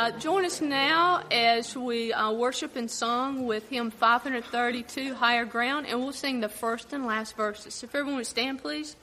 Uh, join us now as we uh, worship in song with hymn 532, Higher Ground, and we'll sing the first and last verses. If everyone would stand, please.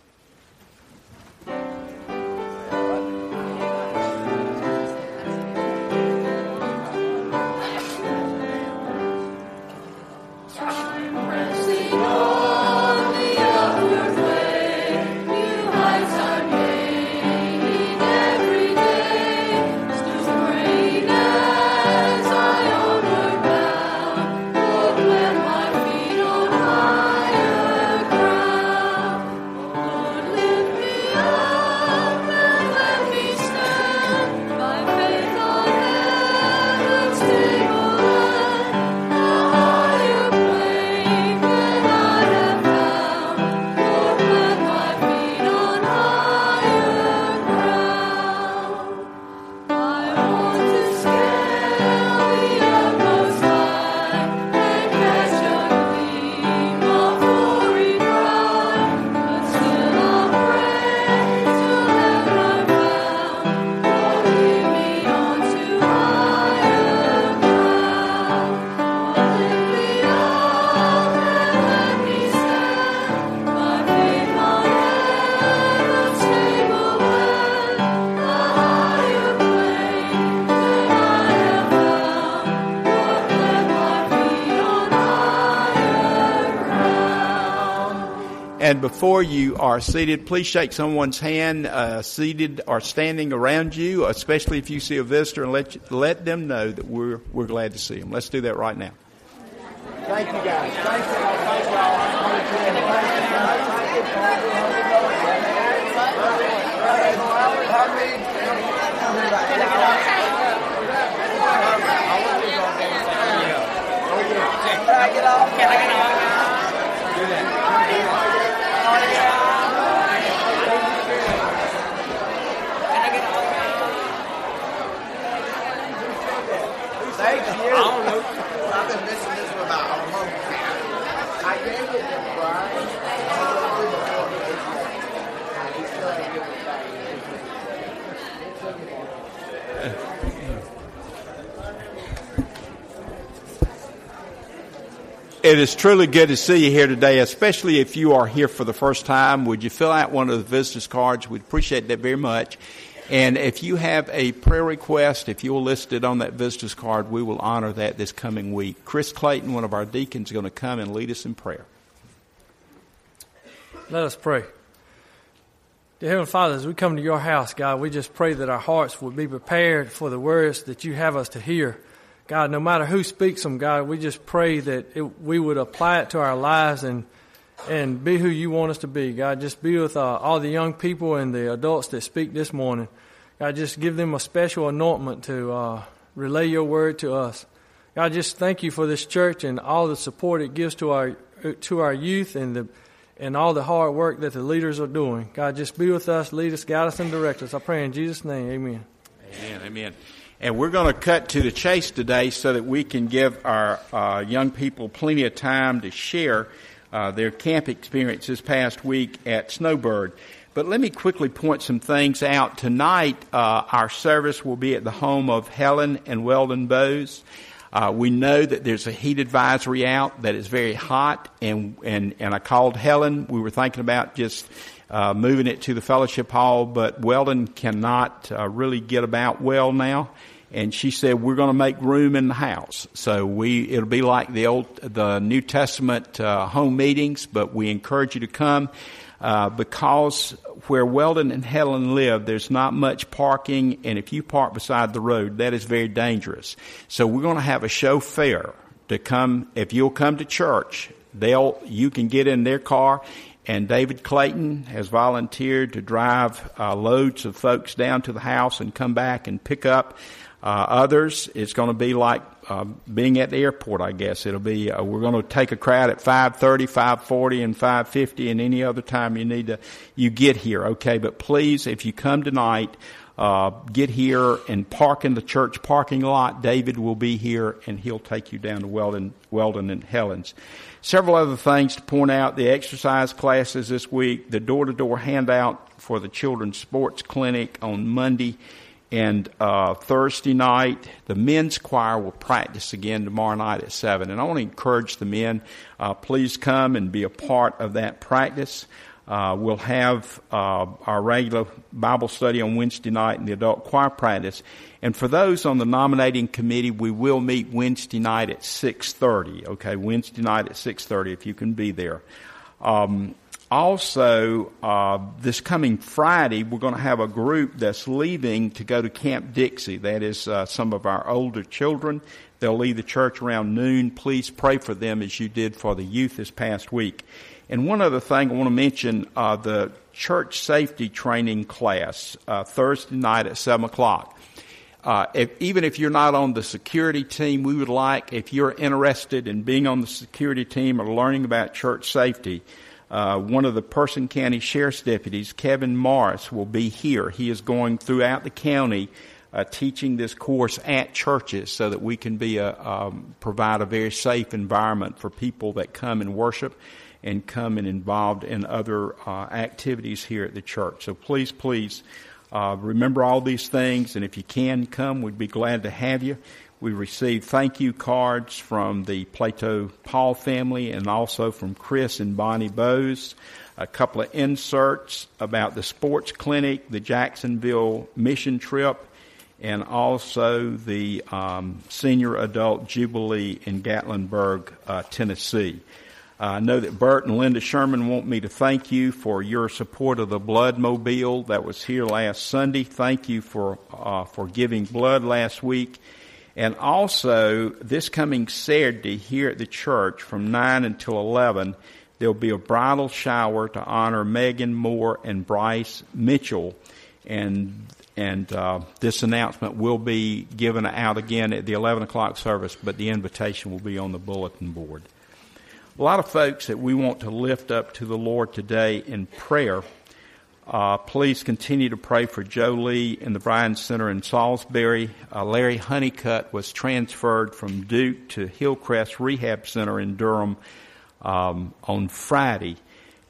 Before you are seated, please shake someone's hand, uh, seated or standing around you, especially if you see a visitor, and let, you, let them know that we're, we're glad to see them. Let's do that right now. Thank you, guys. Thank you. Can I get off? Can I get off? Do that. Thank you. I don't know. I've been missing this for about a month now. I gave it to Brian. It is truly good to see you here today, especially if you are here for the first time. Would you fill out one of the visitors cards? We'd appreciate that very much. And if you have a prayer request, if you'll list it on that visitor's card, we will honor that this coming week. Chris Clayton, one of our deacons, is going to come and lead us in prayer. Let us pray. Dear Heavenly Father, as we come to your house, God, we just pray that our hearts would be prepared for the words that you have us to hear. God, no matter who speaks them, God, we just pray that it, we would apply it to our lives and and be who you want us to be. God, just be with uh, all the young people and the adults that speak this morning. God, just give them a special anointment to uh, relay your word to us. God, just thank you for this church and all the support it gives to our to our youth and the and all the hard work that the leaders are doing. God, just be with us, lead us, guide us, and direct us. I pray in Jesus' name, Amen. Amen. Amen. And we're going to cut to the chase today so that we can give our uh, young people plenty of time to share uh, their camp experience this past week at Snowbird. But let me quickly point some things out. Tonight, uh, our service will be at the home of Helen and Weldon Bowes. Uh, we know that there's a heat advisory out that is very hot, and and and I called Helen. We were thinking about just uh, moving it to the fellowship hall, but Weldon cannot uh, really get about well now. And she said, we're going to make room in the house. So we, it'll be like the old, the New Testament, uh, home meetings, but we encourage you to come, uh, because where Weldon and Helen live, there's not much parking, and if you park beside the road, that is very dangerous. So we're going to have a chauffeur to come, if you'll come to church, they'll, you can get in their car and David Clayton has volunteered to drive uh, loads of folks down to the house and come back and pick up uh, others. It's going to be like uh, being at the airport, I guess. It'll be uh, we're going to take a crowd at 5:30, 5:40, and 5:50, and any other time you need to you get here. Okay, but please, if you come tonight. Uh, get here and park in the church parking lot. David will be here and he'll take you down to Weldon, Weldon and Helen's. Several other things to point out. The exercise classes this week, the door to door handout for the children's sports clinic on Monday, And uh, Thursday night, the men's choir will practice again tomorrow night at 7. And I want to encourage the men, uh, please come and be a part of that practice. Uh, we'll have uh, our regular Bible study on Wednesday night and the adult choir practice. And for those on the nominating committee, we will meet Wednesday night at 6.30. Okay, Wednesday night at 6.30 if you can be there. Um, also, uh, this coming Friday, we're going to have a group that's leaving to go to Camp Dixie. That is uh, some of our older children. They'll leave the church around noon. Please pray for them as you did for the youth this past week. And one other thing I want to mention, uh, the church safety training class, uh, Thursday night at 7 o'clock. Uh, if, even if you're not on the security team, we would like, if you're interested in being on the security team or learning about church safety, uh, one of the Person County Sheriff's deputies, Kevin Morris, will be here. He is going throughout the county uh, teaching this course at churches so that we can be a, um, provide a very safe environment for people that come and worship and come and involved in other uh, activities here at the church. So please, please uh, remember all these things, and if you can come, we'd be glad to have you. We received thank you cards from the Plato Paul family and also from Chris and Bonnie Bose. A couple of inserts about the sports clinic, the Jacksonville mission trip, and also the um, senior adult jubilee in Gatlinburg, uh, Tennessee. I know that Bert and Linda Sherman want me to thank you for your support of the blood mobile that was here last Sunday. Thank you for uh, for giving blood last week. And also, this coming Saturday here at the church from 9 until 11, there'll be a bridal shower to honor Megan Moore and Bryce Mitchell. And, and uh, this announcement will be given out again at the 11 o'clock service, but the invitation will be on the bulletin board. A lot of folks that we want to lift up to the Lord today in prayer uh, please continue to pray for Joe Lee in the Brian Center in Salisbury. Uh, Larry Honeycutt was transferred from Duke to Hillcrest Rehab Center in Durham um, on Friday.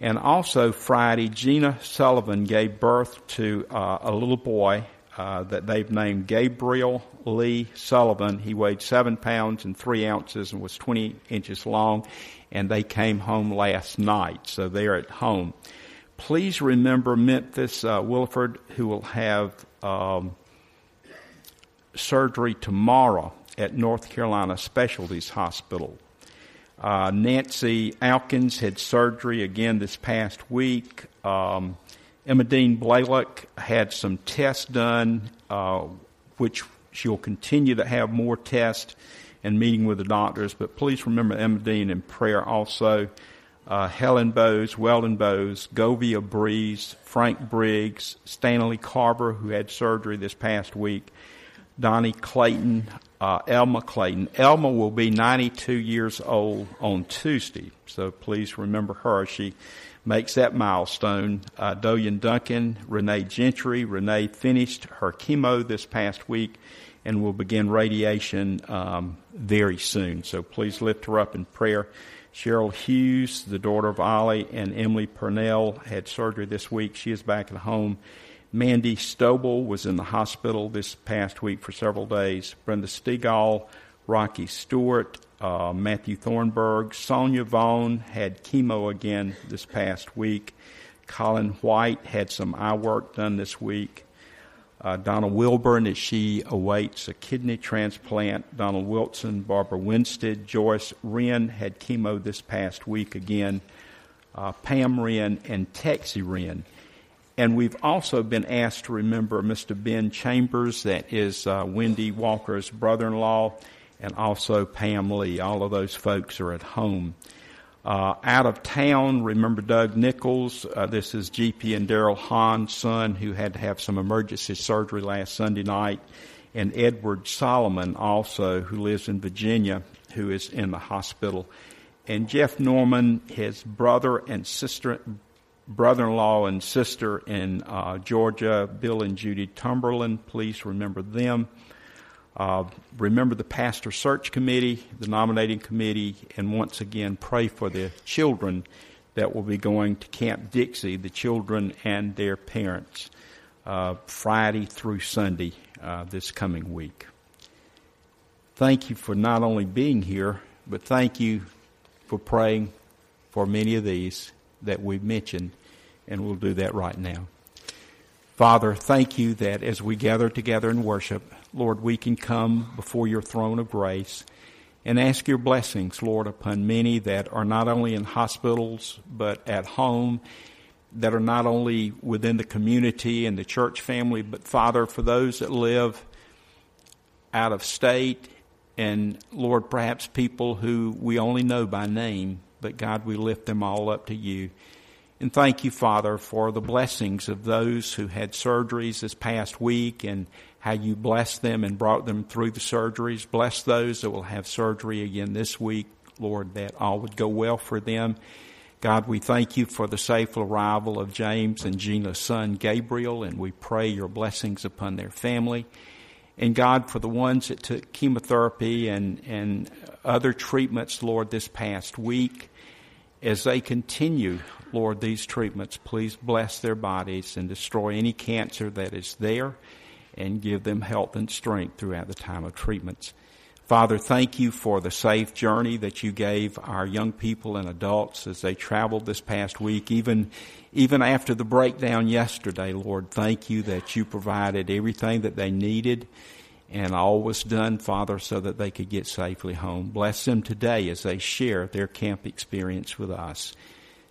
And also Friday, Gina Sullivan gave birth to uh, a little boy uh, that they've named Gabriel Lee Sullivan. He weighed seven pounds and three ounces and was 20 inches long. And they came home last night, so they're at home please remember Memphis uh, Wilford, who will have um, surgery tomorrow at North Carolina Specialties Hospital. Uh, Nancy Alkins had surgery again this past week. Um, Emma Dean Blaylock had some tests done, uh, which she'll continue to have more tests and meeting with the doctors. But please remember Emma Dean in prayer also uh, Helen Bowes, Weldon Bowes, Govia Breeze, Frank Briggs, Stanley Carver, who had surgery this past week, Donnie Clayton, uh, Elma Clayton. Elma will be 92 years old on Tuesday, so please remember her. She makes that milestone. Uh, Dolian Duncan, Renee Gentry. Renee finished her chemo this past week and will begin radiation um, very soon. So please lift her up in prayer. Cheryl Hughes, the daughter of Ollie and Emily Purnell, had surgery this week. She is back at home. Mandy Stoble was in the hospital this past week for several days. Brenda Stegall, Rocky Stewart, uh, Matthew Thornburg, Sonia Vaughn had chemo again this past week. Colin White had some eye work done this week. Uh, Donna Wilburn as she awaits a kidney transplant. Donald Wilson, Barbara Winstead, Joyce Wren had chemo this past week again. Uh, Pam Wren and Texie Wren. And we've also been asked to remember Mr. Ben Chambers, that is uh, Wendy Walker's brother-in-law, and also Pam Lee. All of those folks are at home. Uh, out of town, remember Doug Nichols. Uh, this is GP and Daryl Hahn's son who had to have some emergency surgery last Sunday night. And Edward Solomon also, who lives in Virginia, who is in the hospital. And Jeff Norman, his brother and sister, brother-in-law and sister in uh, Georgia, Bill and Judy Tumberland. Please remember them. Uh, remember the pastor search committee, the nominating committee, and once again pray for the children that will be going to Camp Dixie, the children and their parents, uh, Friday through Sunday. uh, this coming week. Thank you for not only being here, but thank you for praying for many of these that we've mentioned, and we'll do that right now. Father, thank you that as we gather together in worship, Lord, we can come before your throne of grace and ask your blessings, Lord, upon many that are not only in hospitals, but at home, that are not only within the community and the church family, but Father, for those that live out of state, and Lord, perhaps people who we only know by name, but God, we lift them all up to you. And thank you, Father, for the blessings of those who had surgeries this past week and how you blessed them and brought them through the surgeries. Bless those that will have surgery again this week, Lord, that all would go well for them. God, we thank you for the safe arrival of James and Gina's son, Gabriel, and we pray your blessings upon their family. And God, for the ones that took chemotherapy and, and other treatments, Lord, this past week, as they continue, Lord, these treatments, please bless their bodies and destroy any cancer that is there and give them health and strength throughout the time of treatments. Father, thank you for the safe journey that you gave our young people and adults as they traveled this past week, even, even after the breakdown yesterday, Lord. Thank you that you provided everything that they needed and all was done, Father, so that they could get safely home. Bless them today as they share their camp experience with us.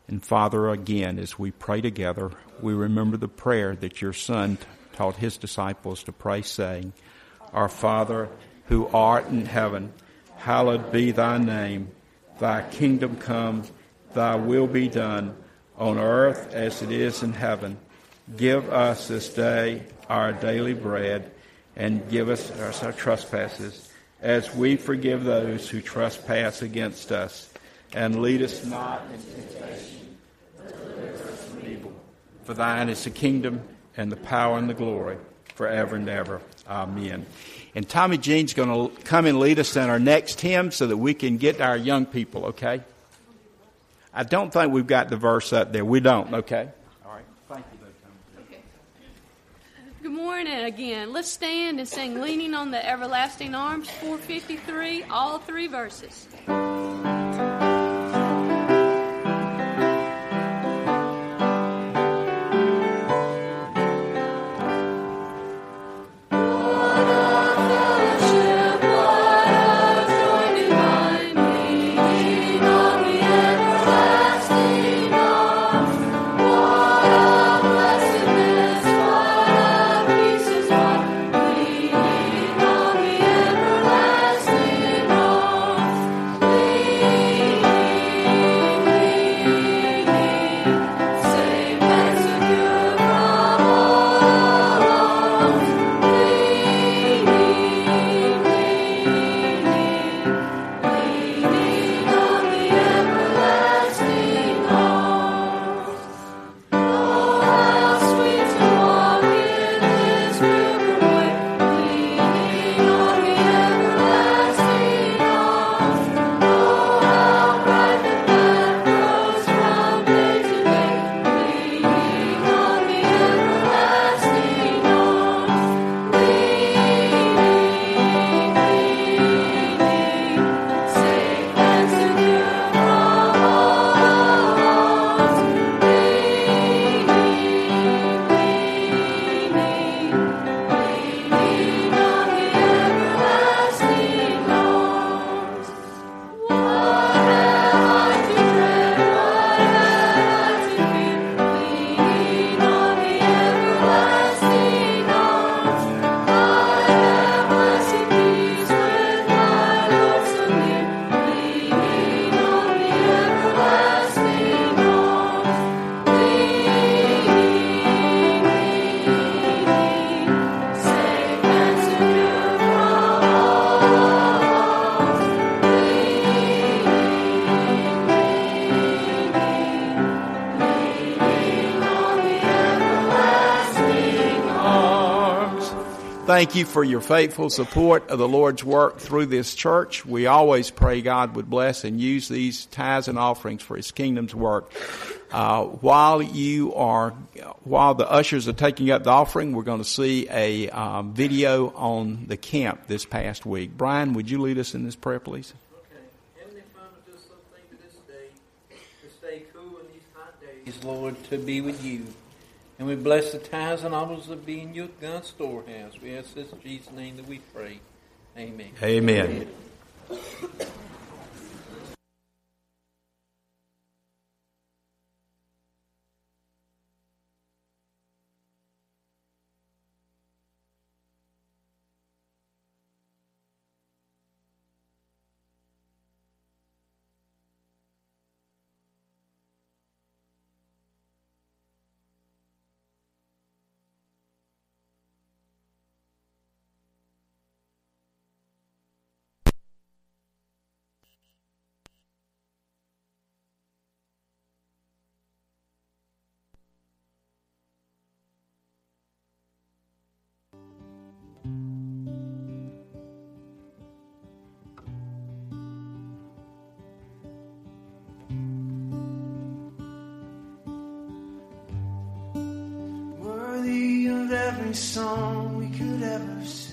And Father, again, as we pray together, we remember the prayer that your Son taught his disciples to pray, saying, Our Father, who art in heaven, hallowed be thy name. Thy kingdom come, thy will be done, on earth as it is in heaven. Give us this day our daily bread, and give us our trespasses, as we forgive those who trespass against us. And lead us not into temptation but deliver us from evil. for thine is the kingdom and the power and the glory forever and ever. Amen. And Tommy Jean's going to come and lead us in our next hymn so that we can get our young people, okay? I don't think we've got the verse up there. We don't, okay? All right. Thank you. Okay. Good morning again. Let's stand and sing Leaning on the Everlasting Arms, 453, all three verses. Thank you for your faithful support of the Lord's work through this church. We always pray God would bless and use these tithes and offerings for His kingdom's work. Uh, while you are, while the ushers are taking up the offering, we're going to see a um, video on the camp this past week. Brian, would you lead us in this prayer, please? Lord, to be with you. And we bless the tithes and offerings of being your God's storehouse. We ask this in Jesus' name that we pray. Amen. Amen. Worthy song we could ever sing.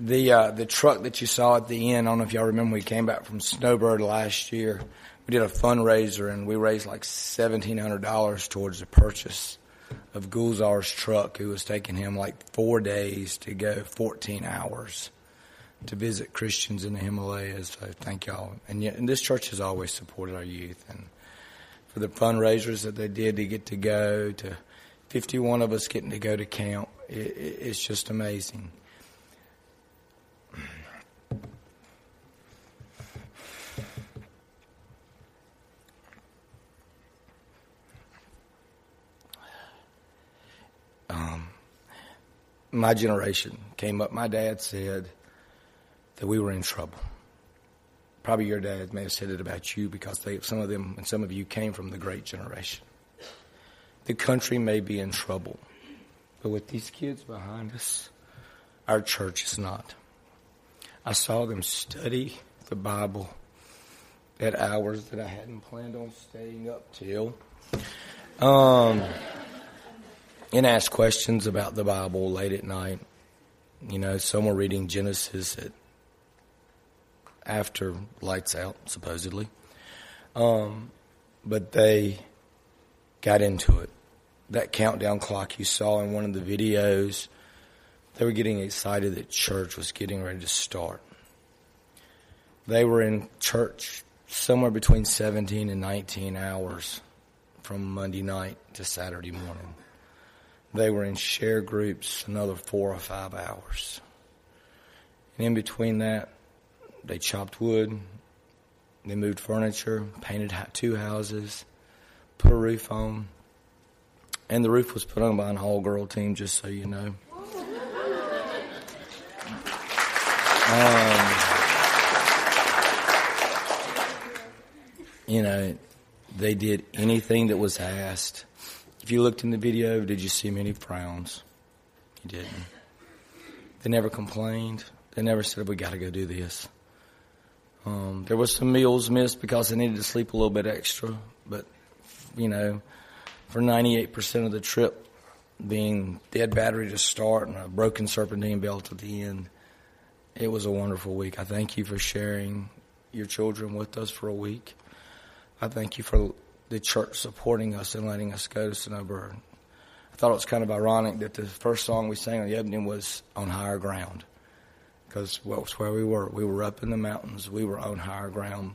The uh, the truck that you saw at the end, I don't know if y'all remember, we came back from Snowbird last year. We did a fundraiser and we raised like seventeen hundred dollars towards the purchase of Gulzar's truck. who was taking him like four days to go, fourteen hours to visit Christians in the Himalayas. So thank y'all. And, yet, and this church has always supported our youth and for the fundraisers that they did to get to go to 51 of us getting to go to camp. It, it, it's just amazing. My generation came up. My dad said that we were in trouble. Probably your dad may have said it about you because they, some of them and some of you came from the great generation. The country may be in trouble, but with these kids behind us, our church is not. I saw them study the Bible at hours that I hadn't planned on staying up till. Um, and ask questions about the Bible late at night. You know, some were reading Genesis at after lights out, supposedly. Um, but they got into it. That countdown clock you saw in one of the videos, they were getting excited that church was getting ready to start. They were in church somewhere between 17 and 19 hours from Monday night to Saturday morning. They were in share groups another four or five hours. And in between that, they chopped wood, they moved furniture, painted two houses, put a roof on, and the roof was put on by an all girl team, just so you know. Um, you know, they did anything that was asked. If you looked in the video, did you see many frowns? You didn't. They never complained. They never said, we got to go do this. Um, there was some meals missed because they needed to sleep a little bit extra, but you know, for 98% of the trip being dead battery to start and a broken serpentine belt at the end, it was a wonderful week. I thank you for sharing your children with us for a week. I thank you for the church supporting us and letting us go to Snowbird. I thought it was kind of ironic that the first song we sang on the opening was on higher ground because well, that's where we were. We were up in the mountains. We were on higher ground.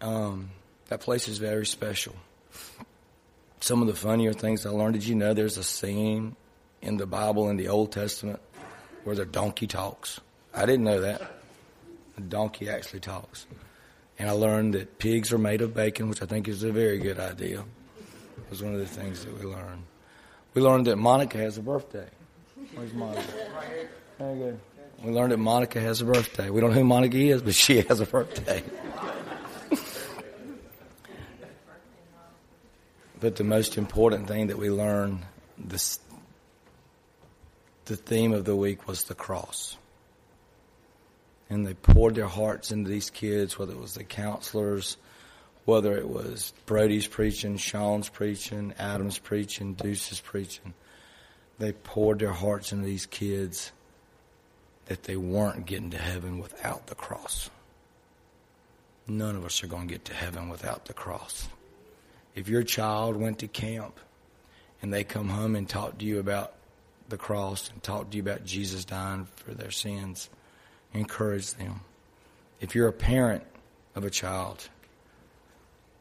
Um, that place is very special. Some of the funnier things I learned. Did you know there's a scene in the Bible in the Old Testament where the donkey talks? I didn't know that. The donkey actually talks. And I learned that pigs are made of bacon, which I think is a very good idea. It was one of the things that we learned. We learned that Monica has a birthday. Where's Monica? Very good. We learned that Monica has a birthday. We don't know who Monica is, but she has a birthday. but the most important thing that we learned, this, the theme of the week was the cross. And they poured their hearts into these kids, whether it was the counselors, whether it was Brody's preaching, Sean's preaching, Adam's preaching, Deuce's preaching. They poured their hearts into these kids that they weren't getting to heaven without the cross. None of us are going to get to heaven without the cross. If your child went to camp and they come home and talk to you about the cross and talk to you about Jesus dying for their sins, encourage them. If you're a parent of a child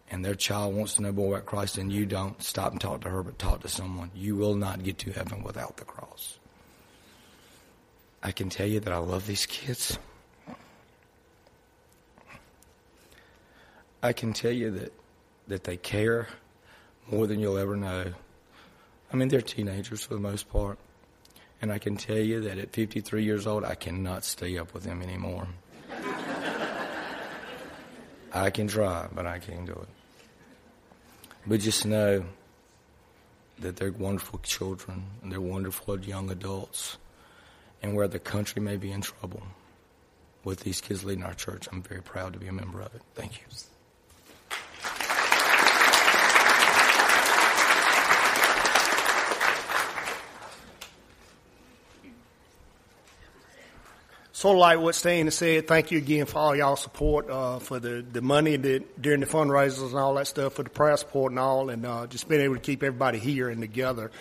and their child wants to know more about Christ and you don't, stop and talk to her, but talk to someone. You will not get to heaven without the cross. I can tell you that I love these kids. I can tell you that, that they care more than you'll ever know. I mean, they're teenagers for the most part. And I can tell you that at 53 years old, I cannot stay up with them anymore. I can try, but I can't do it. But just know that they're wonderful children and they're wonderful young adults and where the country may be in trouble with these kids leading our church. I'm very proud to be a member of it. Thank you. Sort of like what Stan said, thank you again for all y'all support uh, for the, the money that, during the fundraisers and all that stuff, for the prayer support and all, and uh, just being able to keep everybody here and together.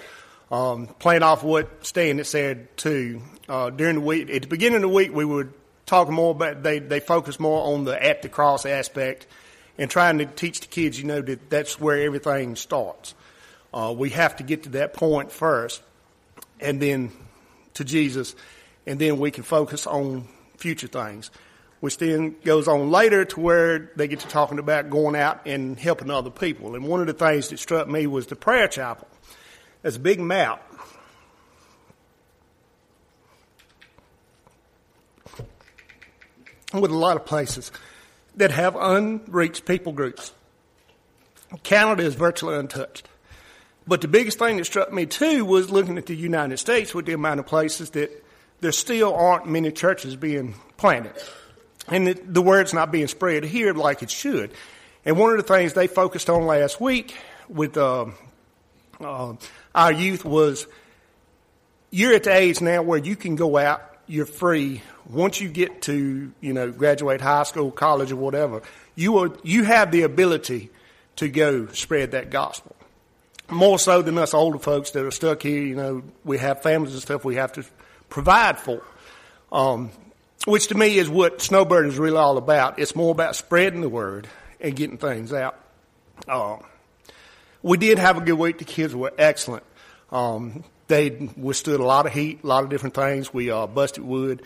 Um, playing off what Stan had said too, uh, during the week, at the beginning of the week, we would talk more about, they, they focus more on the at the cross aspect and trying to teach the kids, you know, that that's where everything starts. Uh, we have to get to that point first and then to Jesus and then we can focus on future things, which then goes on later to where they get to talking about going out and helping other people. And one of the things that struck me was the prayer chapel. There's a big map. With a lot of places that have unreached people groups. Canada is virtually untouched. But the biggest thing that struck me too was looking at the United States with the amount of places that there still aren't many churches being planted. And the, the word's not being spread here like it should. And one of the things they focused on last week with uh, uh, our youth was you're at the age now where you can go out, you're free. Once you get to, you know, graduate high school, college, or whatever, you are, you have the ability to go spread that gospel. More so than us older folks that are stuck here, you know, we have families and stuff we have to provide for. Um, which to me is what Snowbird is really all about. It's more about spreading the word and getting things out. Um, we did have a good week. The kids were excellent. Um, they withstood a lot of heat, a lot of different things. We uh, busted wood.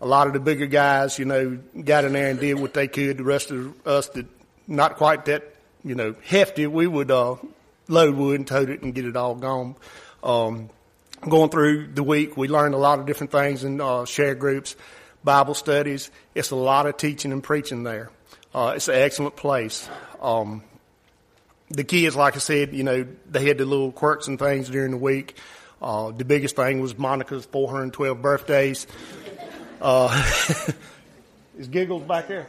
A lot of the bigger guys, you know, got in there and did what they could. The rest of us that not quite that, you know, hefty, we would uh, load wood and tote it and get it all gone. Um, going through the week, we learned a lot of different things in uh, share groups, Bible studies. It's a lot of teaching and preaching there. Uh, it's an excellent place. Um, the kids, like I said, you know, they had the little quirks and things during the week. Uh, the biggest thing was Monica's 412 birthdays. Uh, is Giggles back there?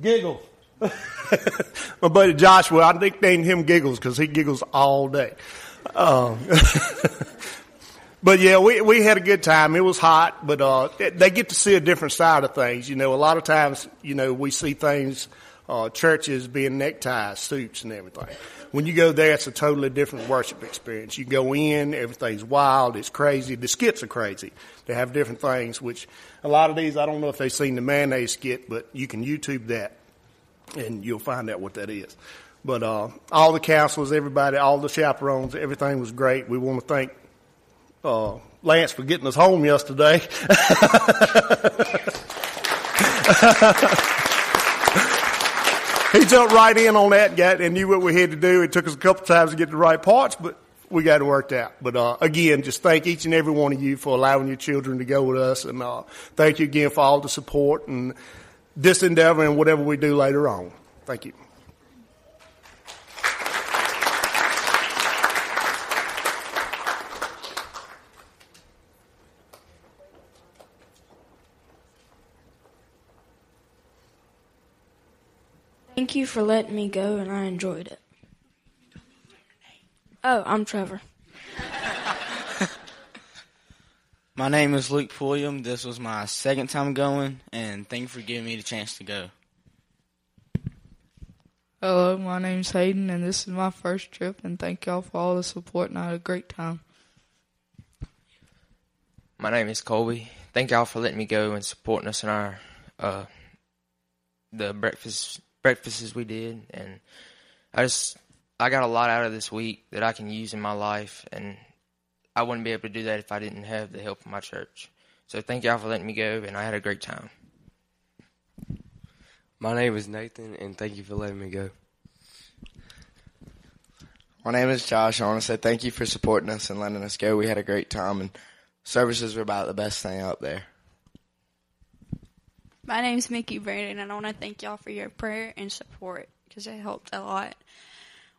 Giggles. My buddy Joshua, I nicknamed him Giggles because he giggles all day. Um, but yeah, we we had a good time. It was hot, but uh, they get to see a different side of things. You know, a lot of times, you know, we see things, uh, churches being neckties, suits, and everything. When you go there, it's a totally different worship experience. You go in, everything's wild, it's crazy. The skits are crazy. They have different things, which a lot of these, I don't know if they've seen the mayonnaise skit, but you can YouTube that, and you'll find out what that is. But uh, all the counselors, everybody, all the chaperones, everything was great. We want to thank uh, Lance for getting us home yesterday. he jumped right in on that, got and knew what we had to do. It took us a couple times to get the right parts, but we got it worked out. But uh, again, just thank each and every one of you for allowing your children to go with us, and uh, thank you again for all the support and this endeavor and whatever we do later on. Thank you. Thank you for letting me go, and I enjoyed it. Oh, I'm Trevor. My name is Luke Pulliam. This was my second time going, and thank you for giving me the chance to go. Hello, my name's Hayden, and this is my first trip, and thank y'all for all the support, and I had a great time. My name is Colby. Thank y'all for letting me go and supporting us in our uh, the breakfast breakfasts we did, and I just I got a lot out of this week that I can use in my life, and I wouldn't be able to do that if I didn't have the help of my church. So thank y'all for letting me go, and I had a great time. My name is Nathan, and thank you for letting me go. My name is Josh. I want to say thank you for supporting us and letting us go. We had a great time, and services were about the best thing out there. My name's Mickey Brandon, and I want to thank y'all for your prayer and support because it helped a lot.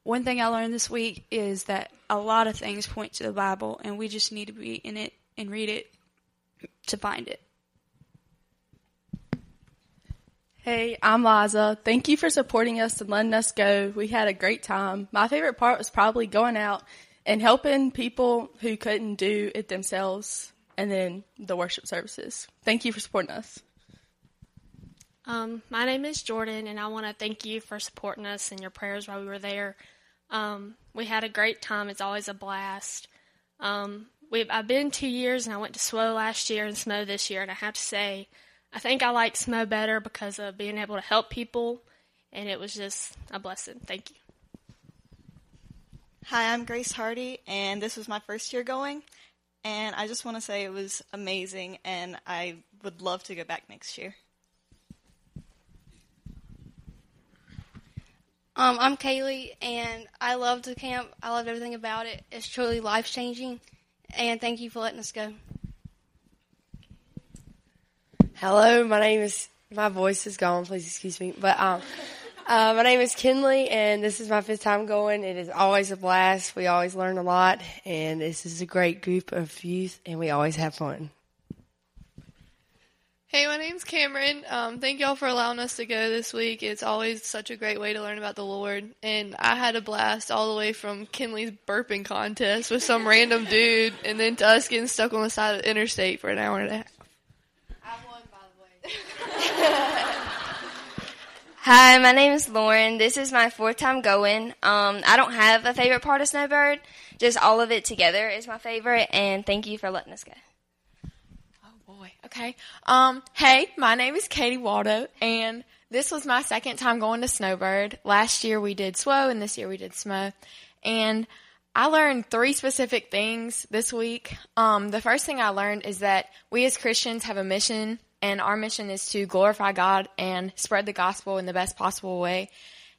One thing I learned this week is that a lot of things point to the Bible, and we just need to be in it and read it to find it. Hey, I'm Liza. Thank you for supporting us and letting us go. We had a great time. My favorite part was probably going out and helping people who couldn't do it themselves. and then the worship services. Thank you for supporting us. Um, my name is Jordan, and I want to thank you for supporting us and your prayers while we were there. Um, we had a great time. It's always a blast. Um, we've I've been two years, and I went to SWO last year and SMO this year, and I have to say, I think I like SMO better because of being able to help people, and it was just a blessing. Thank you. Hi, I'm Grace Hardy, and this was my first year going. And I just want to say it was amazing, and I would love to go back next year. Um, I'm Kaylee, and I loved the camp. I loved everything about it. It's truly life changing, and thank you for letting us go. Hello, my name is. My voice is gone. Please excuse me, but um, uh, my name is Kinley, and this is my fifth time going. It is always a blast. We always learn a lot, and this is a great group of youth, and we always have fun. Hey, my name's Cameron. Um, thank y'all for allowing us to go this week. It's always such a great way to learn about the Lord. And I had a blast all the way from Kinley's burping contest with some random dude, and then to us getting stuck on the side of the interstate for an hour and a half. I won, by the way. Hi, my name is Lauren. This is my fourth time going. Um, I don't have a favorite part of Snowbird. Just all of it together is my favorite, and thank you for letting us go. Okay. Um, hey, my name is Katie Waldo, and this was my second time going to Snowbird. Last year we did SWO, and this year we did SMO. And I learned three specific things this week. Um, the first thing I learned is that we as Christians have a mission, and our mission is to glorify God and spread the gospel in the best possible way.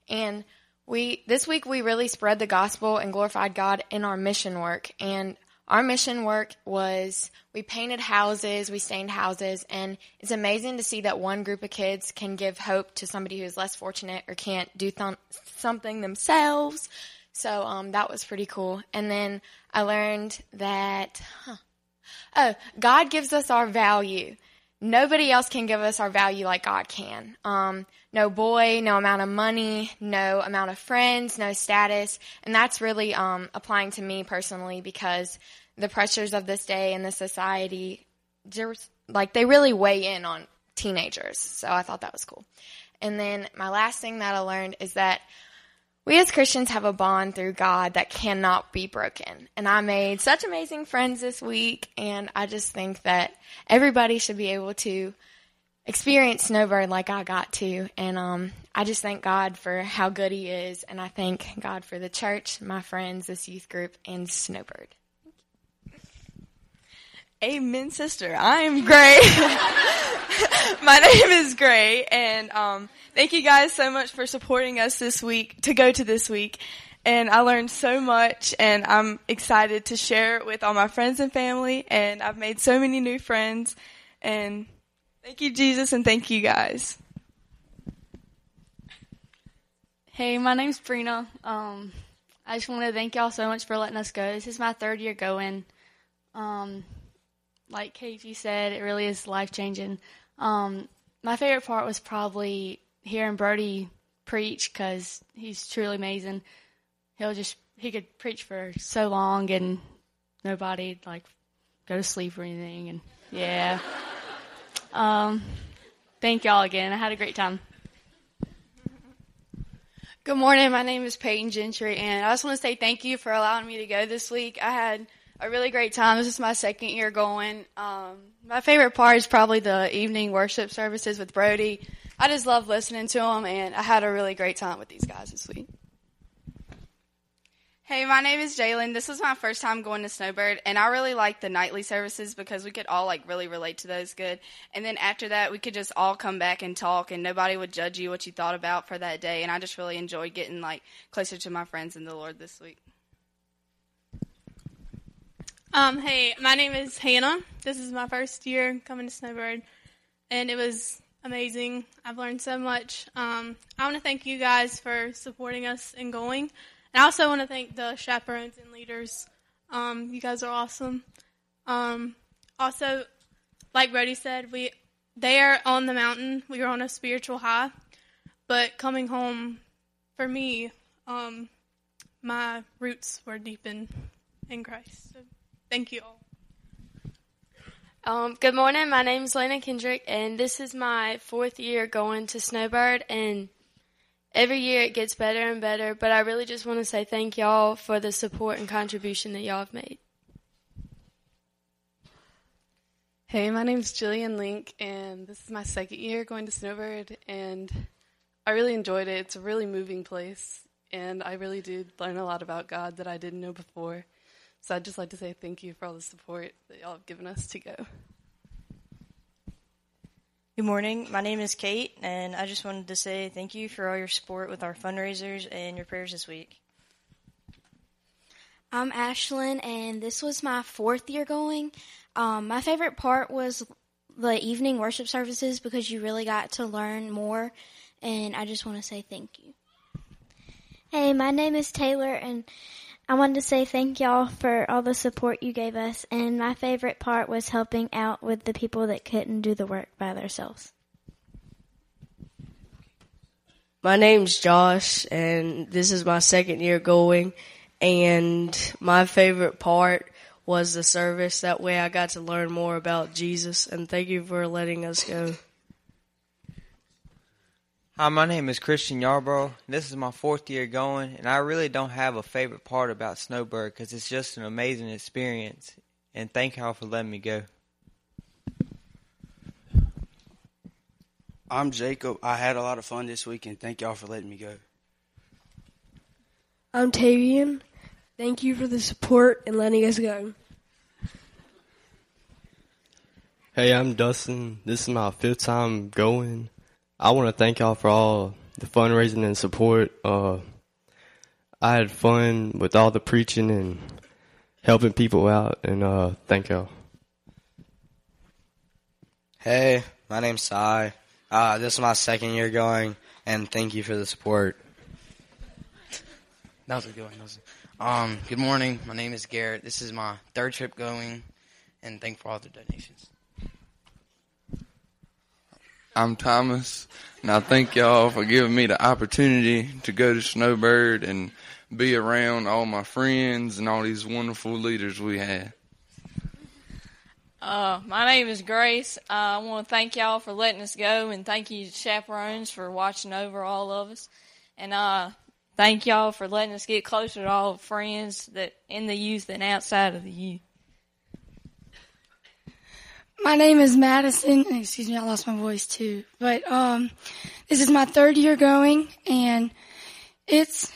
And we this week we really spread the gospel and glorified God in our mission work. And our mission work was we painted houses, we stained houses, and it's amazing to see that one group of kids can give hope to somebody who's less fortunate or can't do th- something themselves. So um, that was pretty cool. And then I learned that, huh, oh, God gives us our value. Nobody else can give us our value like God can. Um, no boy, no amount of money, no amount of friends, no status. And that's really um, applying to me personally because the pressures of this day and the society, like they really weigh in on teenagers. So I thought that was cool. And then my last thing that I learned is that we as Christians have a bond through God that cannot be broken. And I made such amazing friends this week, and I just think that everybody should be able to experience Snowbird like I got to. And um, I just thank God for how good He is, and I thank God for the church, my friends, this youth group, and Snowbird. Amen, sister. I'm Gray. My name is Gray, and um, thank you guys so much for supporting us this week to go to this week. And I learned so much, and I'm excited to share it with all my friends and family. And I've made so many new friends. And thank you, Jesus, and thank you guys. Hey, my name's Brina. Um, I just want to thank y'all so much for letting us go. This is my third year going. Um, like KG said, it really is life changing. Um, my favorite part was probably hearing Brody preach because he's truly amazing. He'll just he could preach for so long and nobody like go to sleep or anything. And yeah, um, thank y'all again. I had a great time. Good morning. My name is Peyton Gentry, and I just want to say thank you for allowing me to go this week. I had a really great time. This is my second year going. Um, my favorite part is probably the evening worship services with Brody. I just love listening to him, and I had a really great time with these guys this week. Hey, my name is Jalen. This was my first time going to Snowbird, and I really liked the nightly services because we could all like really relate to those good. And then after that, we could just all come back and talk, and nobody would judge you what you thought about for that day. And I just really enjoyed getting like closer to my friends in the Lord this week. Um, hey, my name is Hannah. This is my first year coming to Snowbird, and it was amazing. I've learned so much. Um, I want to thank you guys for supporting us and going. And I also want to thank the chaperones and leaders. Um, you guys are awesome. Um, also, like Brody said, we they are on the mountain, we were on a spiritual high. But coming home, for me, um, my roots were deepened in Christ. So thank you all. Um, good morning. My name is Lena Kendrick, and this is my fourth year going to Snowbird. And every year it gets better and better. But I really just want to say thank y'all for the support and contribution that y'all have made. Hey, my name is Jillian Link, and this is my second year going to Snowbird, and I really enjoyed it. It's a really moving place, and I really did learn a lot about God that I didn't know before. So I'd just like to say thank you for all the support that y'all have given us to go. Good morning. My name is Kate, and I just wanted to say thank you for all your support with our fundraisers and your prayers this week. I'm Ashlyn, and this was my fourth year going. Um, my favorite part was the evening worship services because you really got to learn more, and I just want to say thank you. Hey, my name is Taylor, and I wanted to say thank y'all for all the support you gave us. And my favorite part was helping out with the people that couldn't do the work by themselves. My name's Josh, and this is my second year going. And my favorite part was the service. That way I got to learn more about Jesus. And thank you for letting us go. Hi, my name is Christian Yarbrough. This is my fourth year going, and I really don't have a favorite part about Snowbird because it's just an amazing experience. And thank y'all for letting me go. I'm Jacob. I had a lot of fun this weekend. thank y'all for letting me go. I'm Tavian. Thank you for the support and letting us go. Hey, I'm Dustin. This is my fifth time going. I want to thank y'all for all the fundraising and support. Uh, I had fun with all the preaching and helping people out, and uh, thank y'all. Hey, my name's Sai. Uh, this is my second year going, and thank you for the support. That was a good one. That was a- um, good morning. My name is Garrett. This is my third trip going, and thank for all the donations. I'm Thomas, and I thank y'all for giving me the opportunity to go to Snowbird and be around all my friends and all these wonderful leaders we had. Uh, my name is Grace. Uh, I want to thank y'all for letting us go, and thank you, chaperones, for watching over all of us. And uh, thank y'all for letting us get closer to all the friends that in the youth and outside of the youth. My name is Madison. Excuse me, I lost my voice too. But um, this is my third year going, and it's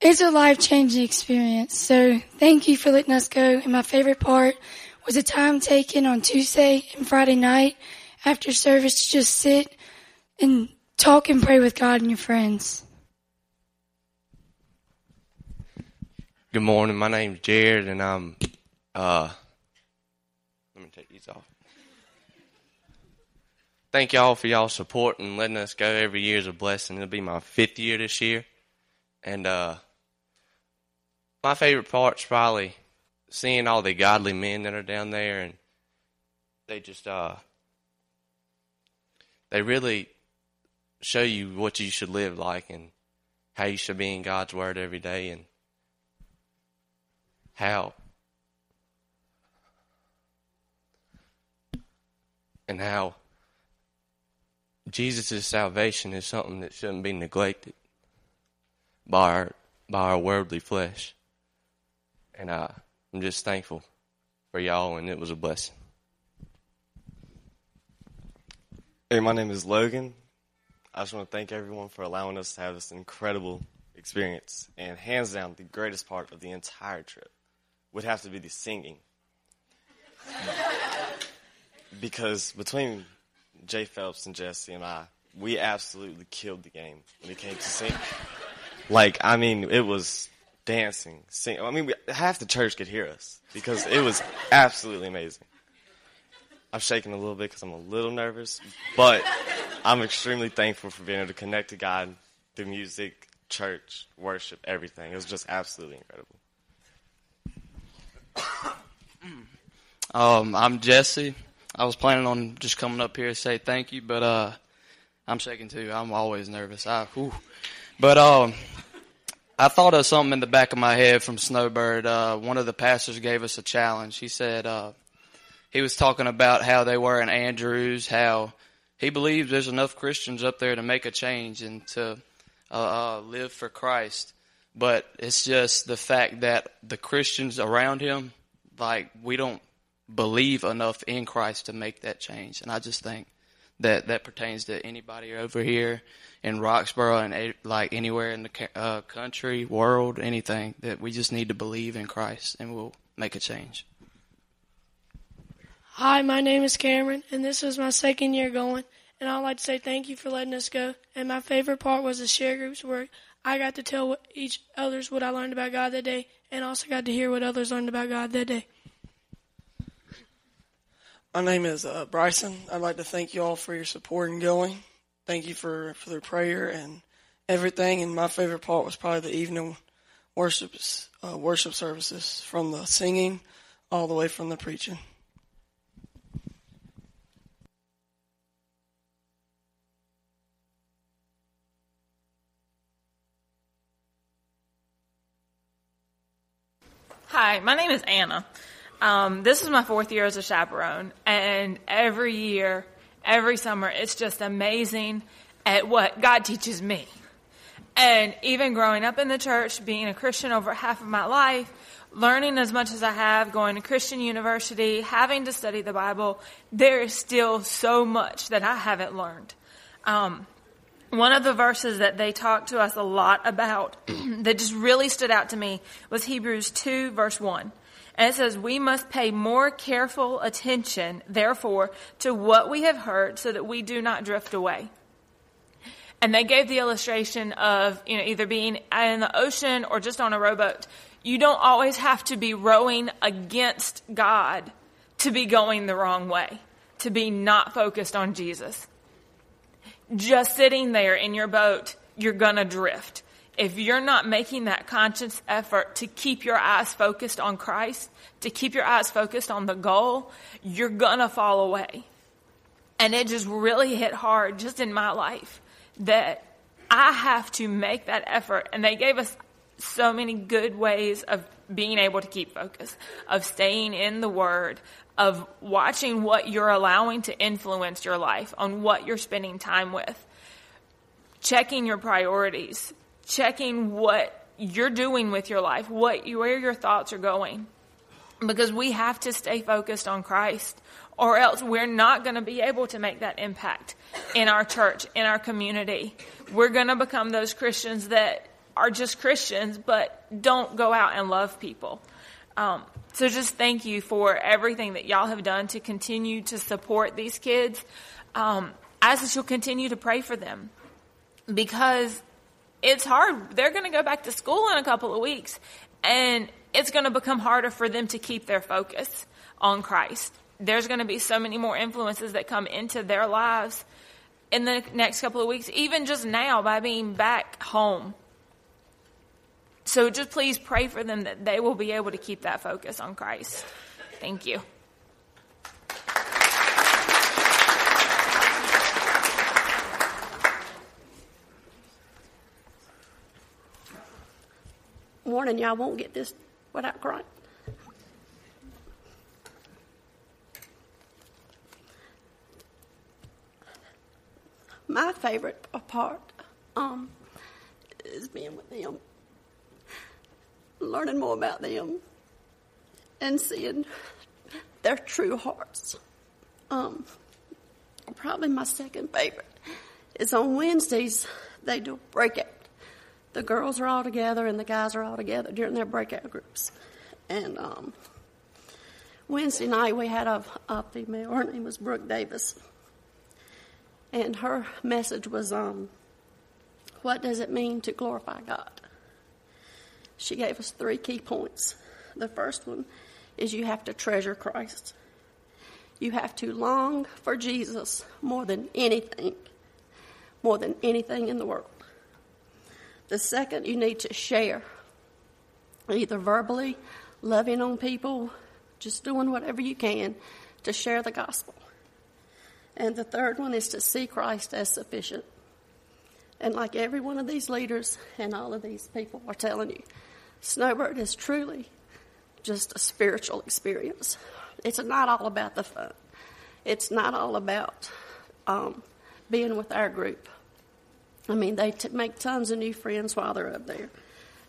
it's a life changing experience. So thank you for letting us go. And my favorite part was the time taken on Tuesday and Friday night after service to just sit and talk and pray with God and your friends. Good morning. My name's Jared, and I'm. Uh, let me take these off. Thank y'all for y'all support and letting us go. Every year is a blessing. It'll be my fifth year this year, and uh, my favorite part's probably seeing all the godly men that are down there, and they just uh, they really show you what you should live like and how you should be in God's word every day, and how and how Jesus' salvation is something that shouldn't be neglected by our by our worldly flesh. And I, I'm just thankful for y'all, and it was a blessing. Hey, my name is Logan. I just want to thank everyone for allowing us to have this incredible experience. And hands down, the greatest part of the entire trip would have to be the singing. because between Jay Phelps and Jesse and I, we absolutely killed the game when it came to singing. Like, I mean, it was dancing, sing. I mean, we, half the church could hear us because it was absolutely amazing. I'm shaking a little bit because I'm a little nervous, but I'm extremely thankful for being able to connect to God through music, church, worship, everything. It was just absolutely incredible. Um, I'm Jesse. I was planning on just coming up here to say thank you, but uh, I'm shaking too. I'm always nervous. I, whew. But um, I thought of something in the back of my head from Snowbird. Uh, one of the pastors gave us a challenge. He said, uh, he was talking about how they were in Andrews, how he believes there's enough Christians up there to make a change and to uh, uh, live for Christ. But it's just the fact that the Christians around him, like, we don't believe enough in Christ to make that change. And I just think that that pertains to anybody over here in Roxborough and like anywhere in the uh, country, world, anything. That we just need to believe in Christ, and we'll make a change. Hi, my name is Cameron, and this is my second year going. And I'd like to say thank you for letting us go. And my favorite part was the share groups where I got to tell each others what I learned about God that day, and also got to hear what others learned about God that day. My name is uh, Bryson. I'd like to thank you all for your support and going. Thank you for, for the prayer and everything. And my favorite part was probably the evening worship uh, worship services, from the singing all the way from the preaching. Hi, my name is Anna. Um, this is my fourth year as a chaperone, and every year, every summer, it's just amazing at what God teaches me. And even growing up in the church, being a Christian over half of my life, learning as much as I have, going to Christian university, having to study the Bible, there is still so much that I haven't learned. Um, one of the verses that they talked to us a lot about that just really stood out to me was Hebrews 2, verse 1. And it says, We must pay more careful attention, therefore, to what we have heard so that we do not drift away. And they gave the illustration of, you know, either being in the ocean or just on a rowboat. You don't always have to be rowing against God to be going the wrong way, to be not focused on Jesus. Just sitting there in your boat, you're gonna drift if you're not making that conscious effort to keep your eyes focused on Christ, to keep your eyes focused on the goal, you're gonna fall away. And it just really hit hard just in my life that I have to make that effort. And they gave us so many good ways of being able to keep focus, of staying in the Word, of watching what you're allowing to influence your life, on what you're spending time with, checking your priorities, checking what you're doing with your life, what where your thoughts are going. Because we have to stay focused on Christ or else we're not going to be able to make that impact in our church, in our community. We're going to become those Christians that are just Christians but don't go out and love people. Um, so just thank you for everything that y'all have done to continue to support these kids. Um, as you'll continue to pray for them because it's hard. They're going to go back to school in a couple of weeks, and it's going to become harder for them to keep their focus on Christ. There's going to be so many more influences that come into their lives in the next couple of weeks, even just now by being back home. So just please pray for them that they will be able to keep that focus on Christ. Thank you. Warning y'all won't get this without crying. My favorite part um, is being with them, learning more about them, and seeing their true hearts. Um, probably my second favorite is on Wednesdays they do breakout the girls are all together and the guys are all together during their breakout groups. And um, Wednesday night we had a, a, female. Her name was Brooke Davis, and her message was, um, "What does it mean to glorify God?" She gave us three key points. The first one is you have to treasure Christ. You have to long for Jesus more than anything, more than anything in the world. The second, you need to share, either verbally, loving on people, just doing whatever you can to share the gospel. And the third one is to see Christ as sufficient. And like every one of these leaders and all of these people are telling you, Snowbird is truly just a spiritual experience. it's not all about the fun. It's not all about um, being with our group. I mean, they t- make tons of new friends while they're up there.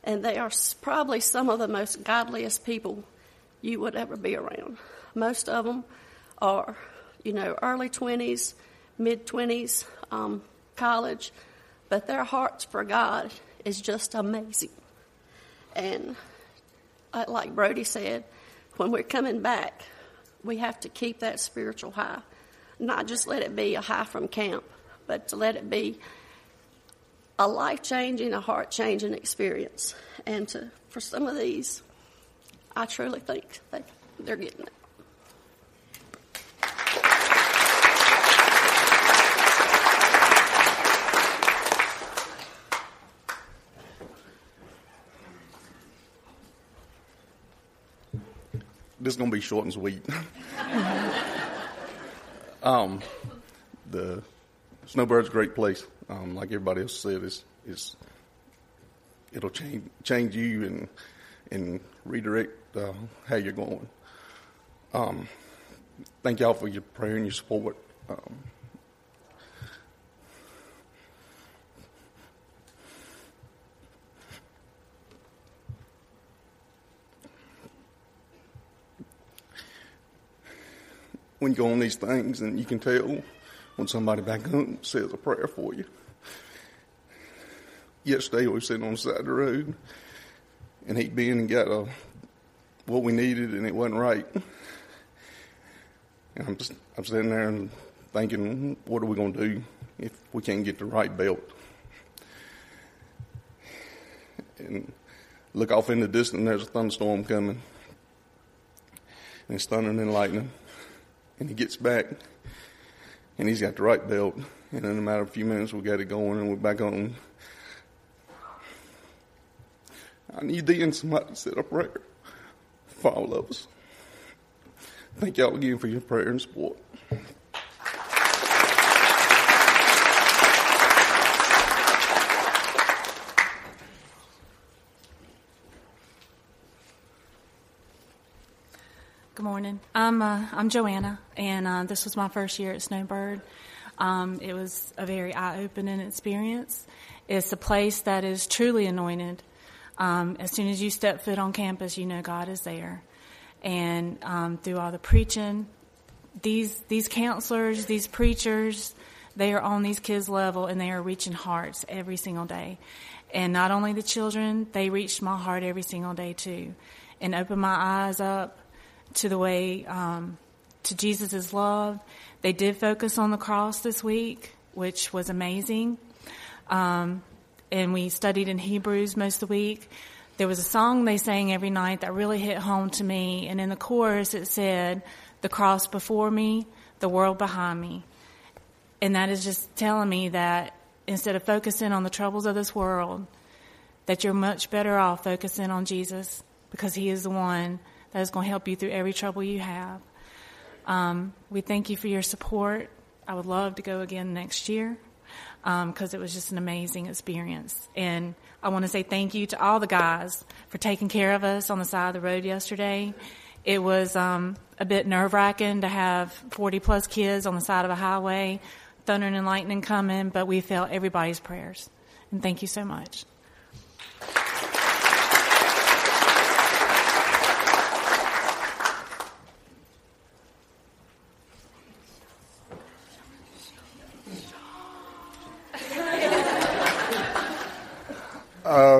And they are probably some of the most godliest people you would ever be around. Most of them are, you know, early 20s, mid 20s, um, college, but their hearts for God is just amazing. And uh, like Brody said, when we're coming back, we have to keep that spiritual high. Not just let it be a high from camp, but to let it be a life changing, a heart changing experience. And to, for some of these, I truly think they, they're getting it. this is gonna be short and sweet. um, the Snowbird's a great place. Um, like everybody else said, it's, it'll change change you and and redirect uh, how you're going. Um, thank y'all for your prayer and your support. Um, when you go on these things and you can tell when somebody back home says a prayer for you. Yesterday we were sitting on the side of the road and he'd been and got a, what we needed and it wasn't right. And I'm just, I'm sitting there and thinking, what are we going to do if we can't get the right belt? And look off in the distance, there's a thunderstorm coming. And it's thundering and lightning and he gets back and he's got the right belt. And in a matter of a few minutes, we got it going and we're back on. I need thee and somebody to say a prayer for all of us. Thank y'all again for your prayer and support. Morning. I'm uh, I'm Joanna, and uh, this was my first year at Snowbird. Um, it was a very eye-opening experience. It's a place that is truly anointed. Um, as soon as you step foot on campus, you know God is there, and um, through all the preaching, these these counselors, these preachers, they are on these kids' level, and they are reaching hearts every single day. And not only the children, they reached my heart every single day too, and opened my eyes up to the way um, to Jesus' love. They did focus on the cross this week, which was amazing. Um, and we studied in Hebrews most of the week. There was a song they sang every night that really hit home to me. And in the chorus, it said, The cross before me, the world behind me. And that is just telling me that instead of focusing on the troubles of this world, that you're much better off focusing on Jesus because He is the one that is going to help you through every trouble you have. Um, we thank you for your support. I would love to go again next year because um, it was just an amazing experience. And I want to say thank you to all the guys for taking care of us on the side of the road yesterday. It was um, a bit nerve wracking to have 40 plus kids on the side of a highway, thunder and lightning coming, but we felt everybody's prayers. And thank you so much.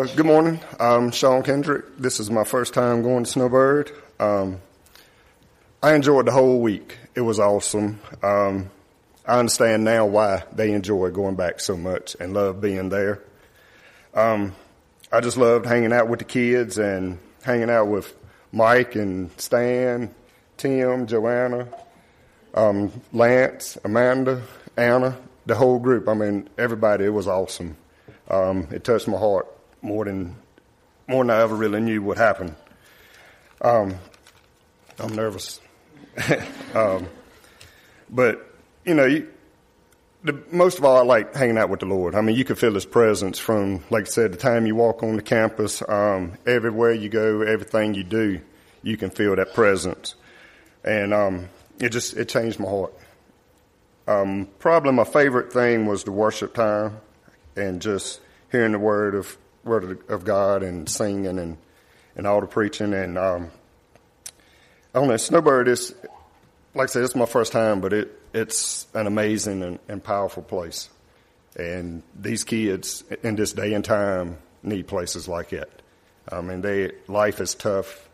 Uh, good morning. I'm Sean Kendrick. This is my first time going to Snowbird. Um, I enjoyed the whole week. It was awesome. Um, I understand now why they enjoy going back so much and love being there. Um, I just loved hanging out with the kids and hanging out with Mike and Stan, Tim, Joanna, um, Lance, Amanda, Anna, the whole group. I mean, everybody. It was awesome. Um, it touched my heart more than more than I ever really knew would happen. Um, I'm nervous, um, but you know, you, the, most of all, I like hanging out with the Lord. I mean, you can feel His presence from, like I said, the time you walk on the campus, um, everywhere you go, everything you do, you can feel that presence. and um, it just it changed my heart. Um, probably my favorite thing was the worship time, and just hearing the word of word of God and singing and and all the preaching and um, I don't know. Snowbird is like I said, it's my first time, but it it's an amazing and, and powerful place. And these kids in this day and time need places like it. I mean, they life is tough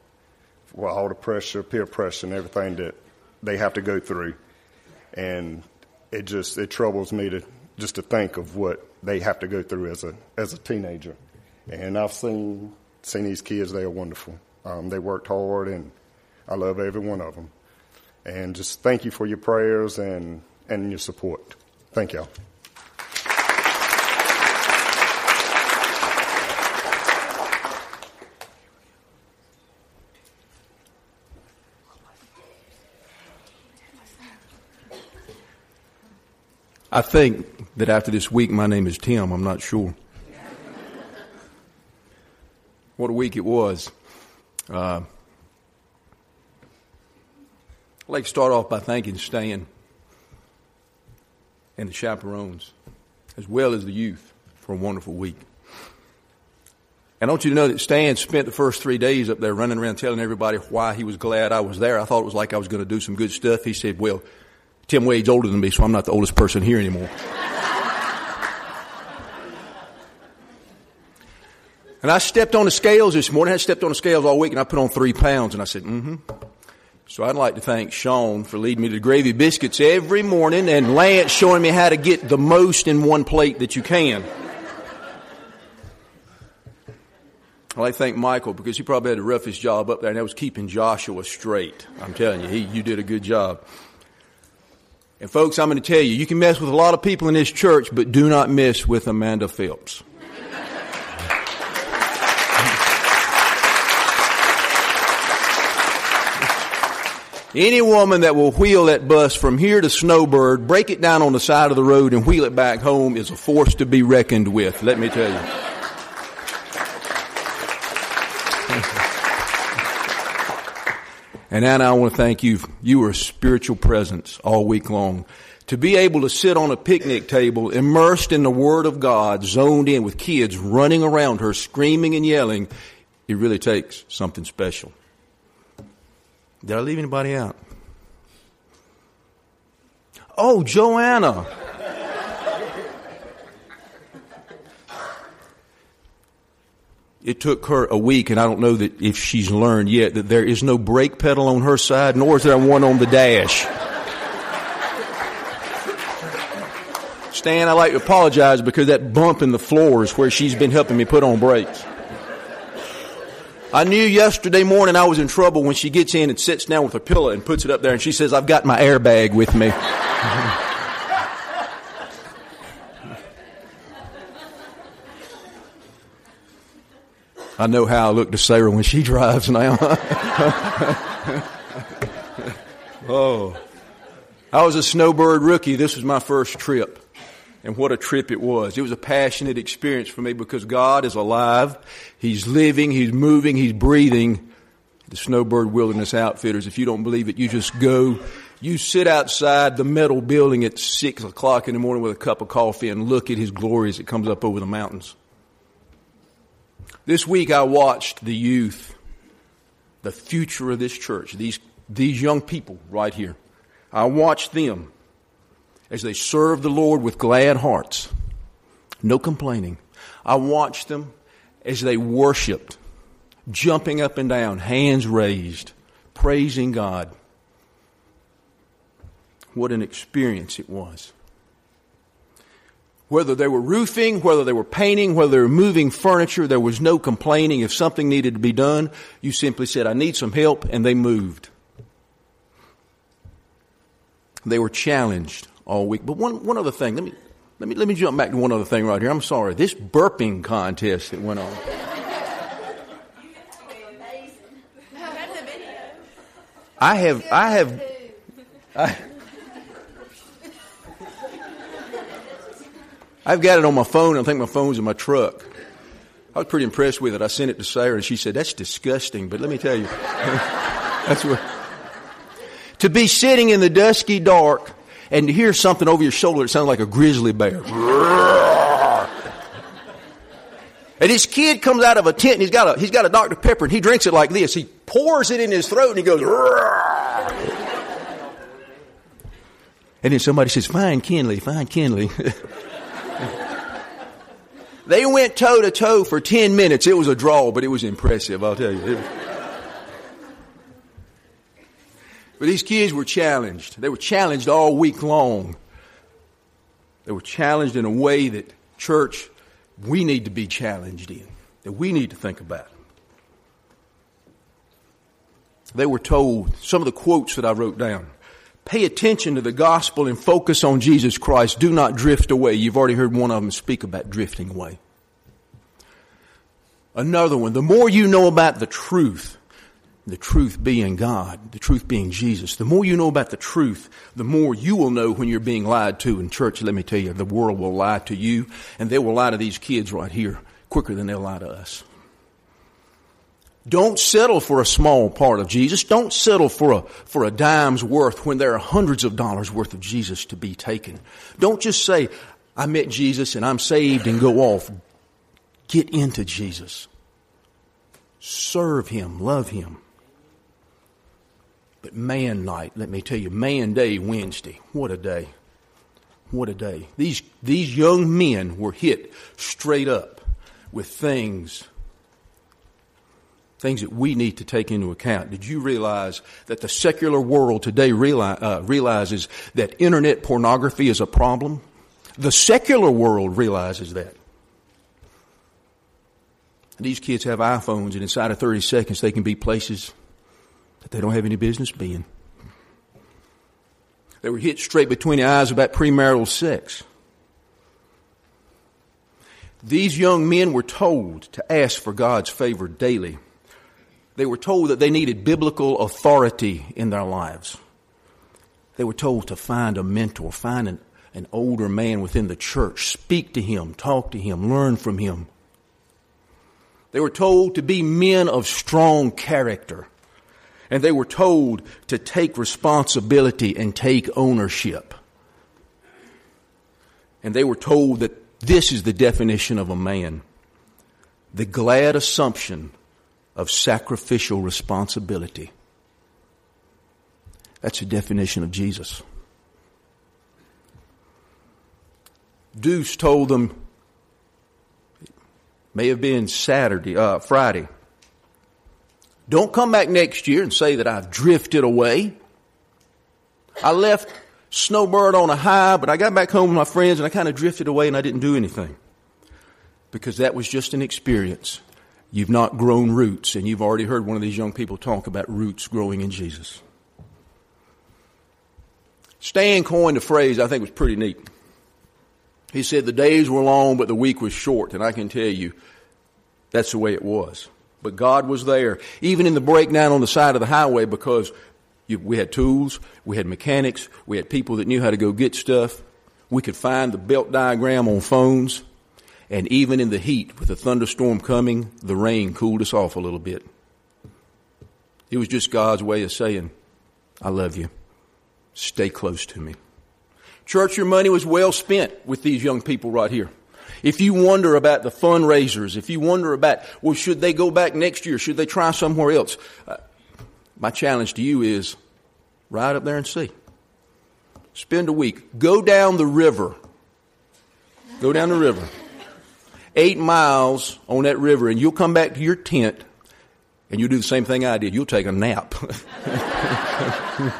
with all the pressure, peer pressure, and everything that they have to go through, and it just it troubles me to just to think of what they have to go through as a as a teenager. And I've seen seen these kids; they are wonderful. Um, they worked hard, and I love every one of them. And just thank you for your prayers and and your support. Thank y'all. I think that after this week, my name is Tim. I'm not sure. What a week it was. Uh, I'd like to start off by thanking Stan and the chaperones, as well as the youth, for a wonderful week. And I want you to know that Stan spent the first three days up there running around telling everybody why he was glad I was there. I thought it was like I was going to do some good stuff. He said, well, Tim Wade's older than me, so I'm not the oldest person here anymore. And I stepped on the scales this morning. I stepped on the scales all week and I put on three pounds and I said, mm-hmm. So I'd like to thank Sean for leading me to gravy biscuits every morning and Lance showing me how to get the most in one plate that you can. I'd like to thank Michael because he probably had the roughest job up there and that was keeping Joshua straight. I'm telling you, he, you did a good job. And folks, I'm going to tell you, you can mess with a lot of people in this church, but do not mess with Amanda Phelps. Any woman that will wheel that bus from here to Snowbird, break it down on the side of the road and wheel it back home is a force to be reckoned with, let me tell you. And Anna, I want to thank you. You were a spiritual presence all week long. To be able to sit on a picnic table, immersed in the Word of God, zoned in with kids running around her, screaming and yelling, it really takes something special. Did I leave anybody out? Oh, Joanna. It took her a week, and I don't know that if she's learned yet that there is no brake pedal on her side, nor is there one on the dash. Stan, I'd like to apologize because that bump in the floor is where she's been helping me put on brakes. I knew yesterday morning I was in trouble when she gets in and sits down with her pillow and puts it up there and she says, I've got my airbag with me. I know how I look to Sarah when she drives now. oh. I was a snowbird rookie. This was my first trip. And what a trip it was. It was a passionate experience for me because God is alive. He's living. He's moving. He's breathing. The Snowbird Wilderness Outfitters. If you don't believe it, you just go. You sit outside the metal building at six o'clock in the morning with a cup of coffee and look at His glory as it comes up over the mountains. This week I watched the youth, the future of this church, these, these young people right here. I watched them as they served the Lord with glad hearts, no complaining. I watched them as they worshiped, jumping up and down, hands raised, praising God. What an experience it was whether they were roofing, whether they were painting, whether they were moving furniture, there was no complaining. If something needed to be done, you simply said, I need some help, and they moved. They were challenged all week. But one, one other thing, let me, let me, let me jump back to one other thing right here. I'm sorry. This burping contest that went on. I have, I have, I, I've got it on my phone. I think my phone's in my truck. I was pretty impressed with it. I sent it to Sarah and she said, that's disgusting. But let me tell you, that's what, To be sitting in the dusky dark and to hear something over your shoulder that sounds like a grizzly bear. And this kid comes out of a tent and he's got a, he's got a Dr. Pepper and he drinks it like this. He pours it in his throat and he goes, and then somebody says, Fine Kinley, find Kinley. they went toe to toe for 10 minutes. It was a draw, but it was impressive, I'll tell you. But these kids were challenged. They were challenged all week long. They were challenged in a way that church, we need to be challenged in, that we need to think about. They were told some of the quotes that I wrote down. Pay attention to the gospel and focus on Jesus Christ. Do not drift away. You've already heard one of them speak about drifting away. Another one, the more you know about the truth, the truth being God, the truth being Jesus. The more you know about the truth, the more you will know when you're being lied to. In church, let me tell you, the world will lie to you, and they will lie to these kids right here quicker than they'll lie to us. Don't settle for a small part of Jesus. Don't settle for a, for a dime's worth when there are hundreds of dollars worth of Jesus to be taken. Don't just say, I met Jesus and I'm saved and go off. Get into Jesus. Serve Him. Love Him. But man night, let me tell you, man day Wednesday, what a day. What a day. These, these young men were hit straight up with things, things that we need to take into account. Did you realize that the secular world today realize, uh, realizes that internet pornography is a problem? The secular world realizes that. These kids have iPhones and inside of 30 seconds they can be places that they don't have any business being. They were hit straight between the eyes about premarital sex. These young men were told to ask for God's favor daily. They were told that they needed biblical authority in their lives. They were told to find a mentor, find an, an older man within the church, speak to him, talk to him, learn from him. They were told to be men of strong character. And they were told to take responsibility and take ownership. And they were told that this is the definition of a man. The glad assumption of sacrificial responsibility. That's the definition of Jesus. Deuce told them, may have been Saturday, uh, Friday, don't come back next year and say that I've drifted away. I left Snowbird on a high, but I got back home with my friends and I kind of drifted away and I didn't do anything. Because that was just an experience. You've not grown roots, and you've already heard one of these young people talk about roots growing in Jesus. Stan coined a phrase I think was pretty neat. He said the days were long, but the week was short, and I can tell you that's the way it was. But God was there, even in the breakdown on the side of the highway, because we had tools, we had mechanics, we had people that knew how to go get stuff. We could find the belt diagram on phones. And even in the heat, with a thunderstorm coming, the rain cooled us off a little bit. It was just God's way of saying, I love you. Stay close to me. Church, your money was well spent with these young people right here. If you wonder about the fundraisers, if you wonder about, well, should they go back next year? Should they try somewhere else? Uh, my challenge to you is ride up there and see. Spend a week. Go down the river. Go down the river. Eight miles on that river, and you'll come back to your tent and you'll do the same thing I did. You'll take a nap.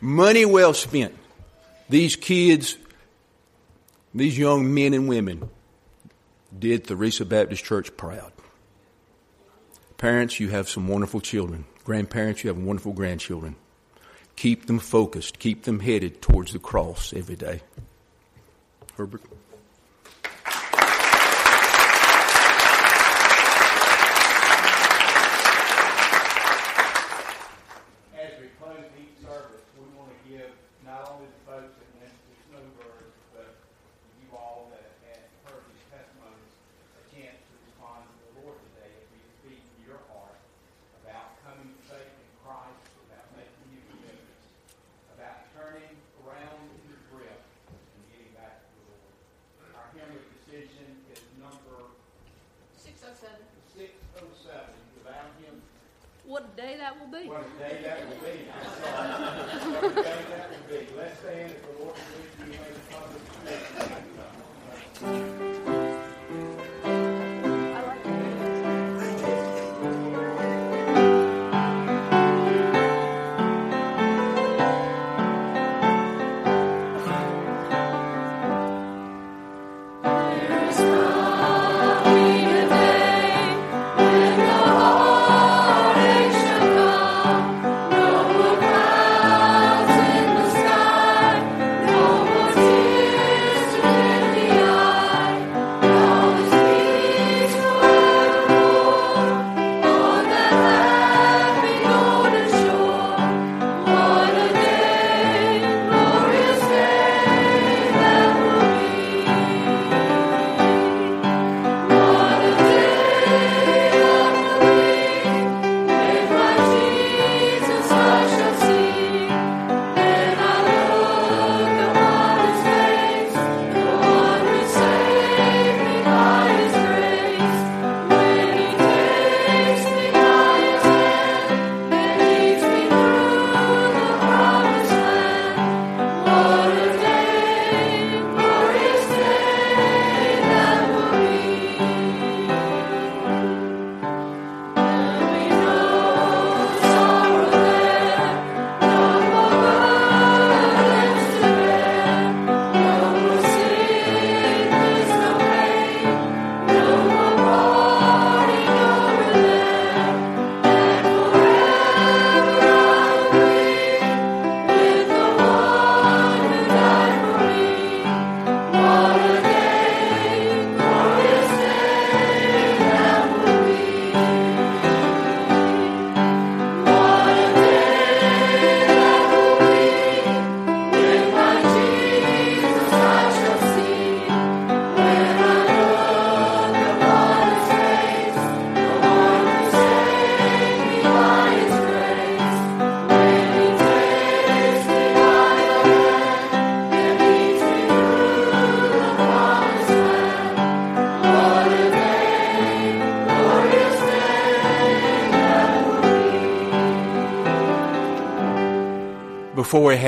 Money well spent. These kids these young men and women did Theresa Baptist Church proud. Parents, you have some wonderful children. Grandparents, you have wonderful grandchildren. Keep them focused. Keep them headed towards the cross every day. Herbert? Be. Day that will be.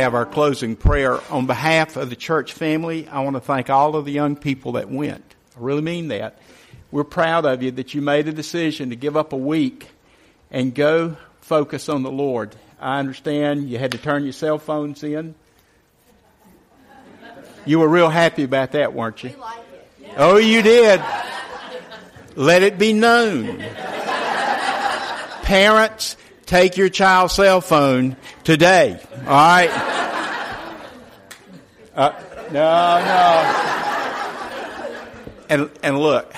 Have our closing prayer, on behalf of the church family, I want to thank all of the young people that went. I really mean that. We're proud of you that you made a decision to give up a week and go focus on the Lord. I understand you had to turn your cell phones in. You were real happy about that, weren't you? Oh, you did. Let it be known. Parents, take your child's cell phone today. All right? Uh, no, no. And, and look,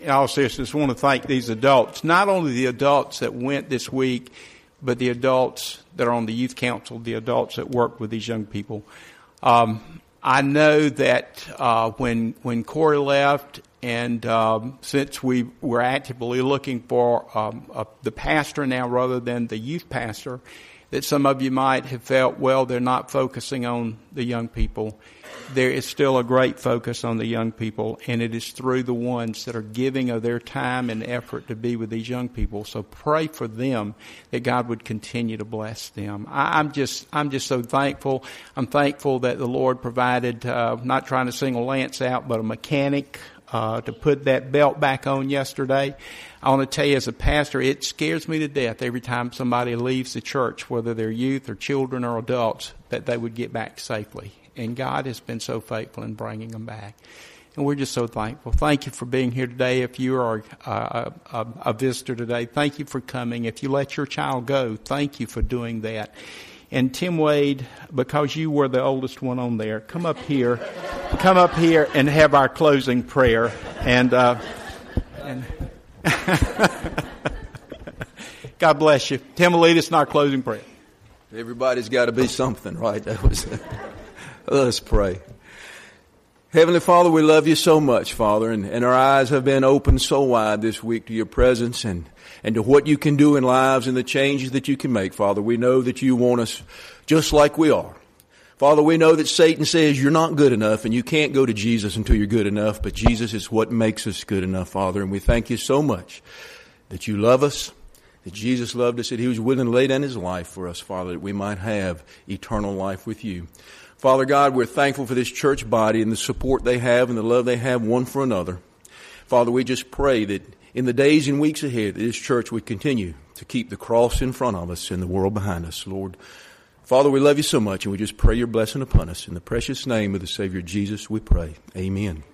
in all seriousness, I want to thank these adults, not only the adults that went this week, but the adults that are on the youth council, the adults that work with these young people. Um, I know that uh, when when Corey left and um, since we were actively looking for um, a, the pastor now rather than the youth pastor, that some of you might have felt, well, they're not focusing on the young people. There is still a great focus on the young people, and it is through the ones that are giving of their time and effort to be with these young people. So pray for them that God would continue to bless them. I, am just, I'm just so thankful. I'm thankful that the Lord provided, uh, not trying to single Lance out, but a mechanic uh, to put that belt back on yesterday. I want to tell you as a pastor, it scares me to death every time somebody leaves the church, whether they're youth or children or adults, that they would get back safely. And God has been so faithful in bringing them back. And we're just so thankful. Thank you for being here today. If you are a, a, a visitor today, thank you for coming. If you let your child go, thank you for doing that. And Tim Wade, because you were the oldest one on there, come up here, come up here and have our closing prayer. And, uh, and God bless you. Tim will lead us in our closing prayer. Everybody's got to be something, right? That was. Let's pray. Heavenly Father, we love you so much, Father, and, and our eyes have been opened so wide this week to your presence and and to what you can do in lives and the changes that you can make, Father. We know that you want us just like we are. Father, we know that Satan says you're not good enough and you can't go to Jesus until you're good enough, but Jesus is what makes us good enough, Father. And we thank you so much that you love us that Jesus loved us, that He was willing to lay down His life for us, Father, that we might have eternal life with you. Father God, we're thankful for this church body and the support they have and the love they have one for another. Father, we just pray that in the days and weeks ahead, this church would continue to keep the cross in front of us and the world behind us, Lord. Father, we love you so much and we just pray your blessing upon us. In the precious name of the Savior Jesus, we pray. Amen.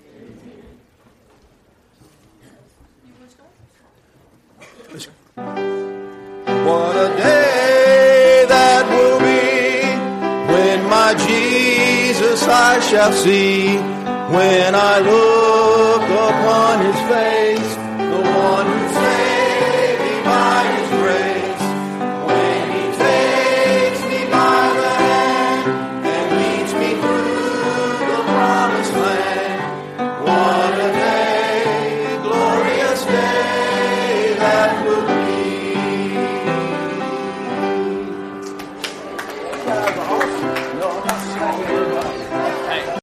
What a day Jesus I shall see. When I look upon his face, the one